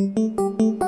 Música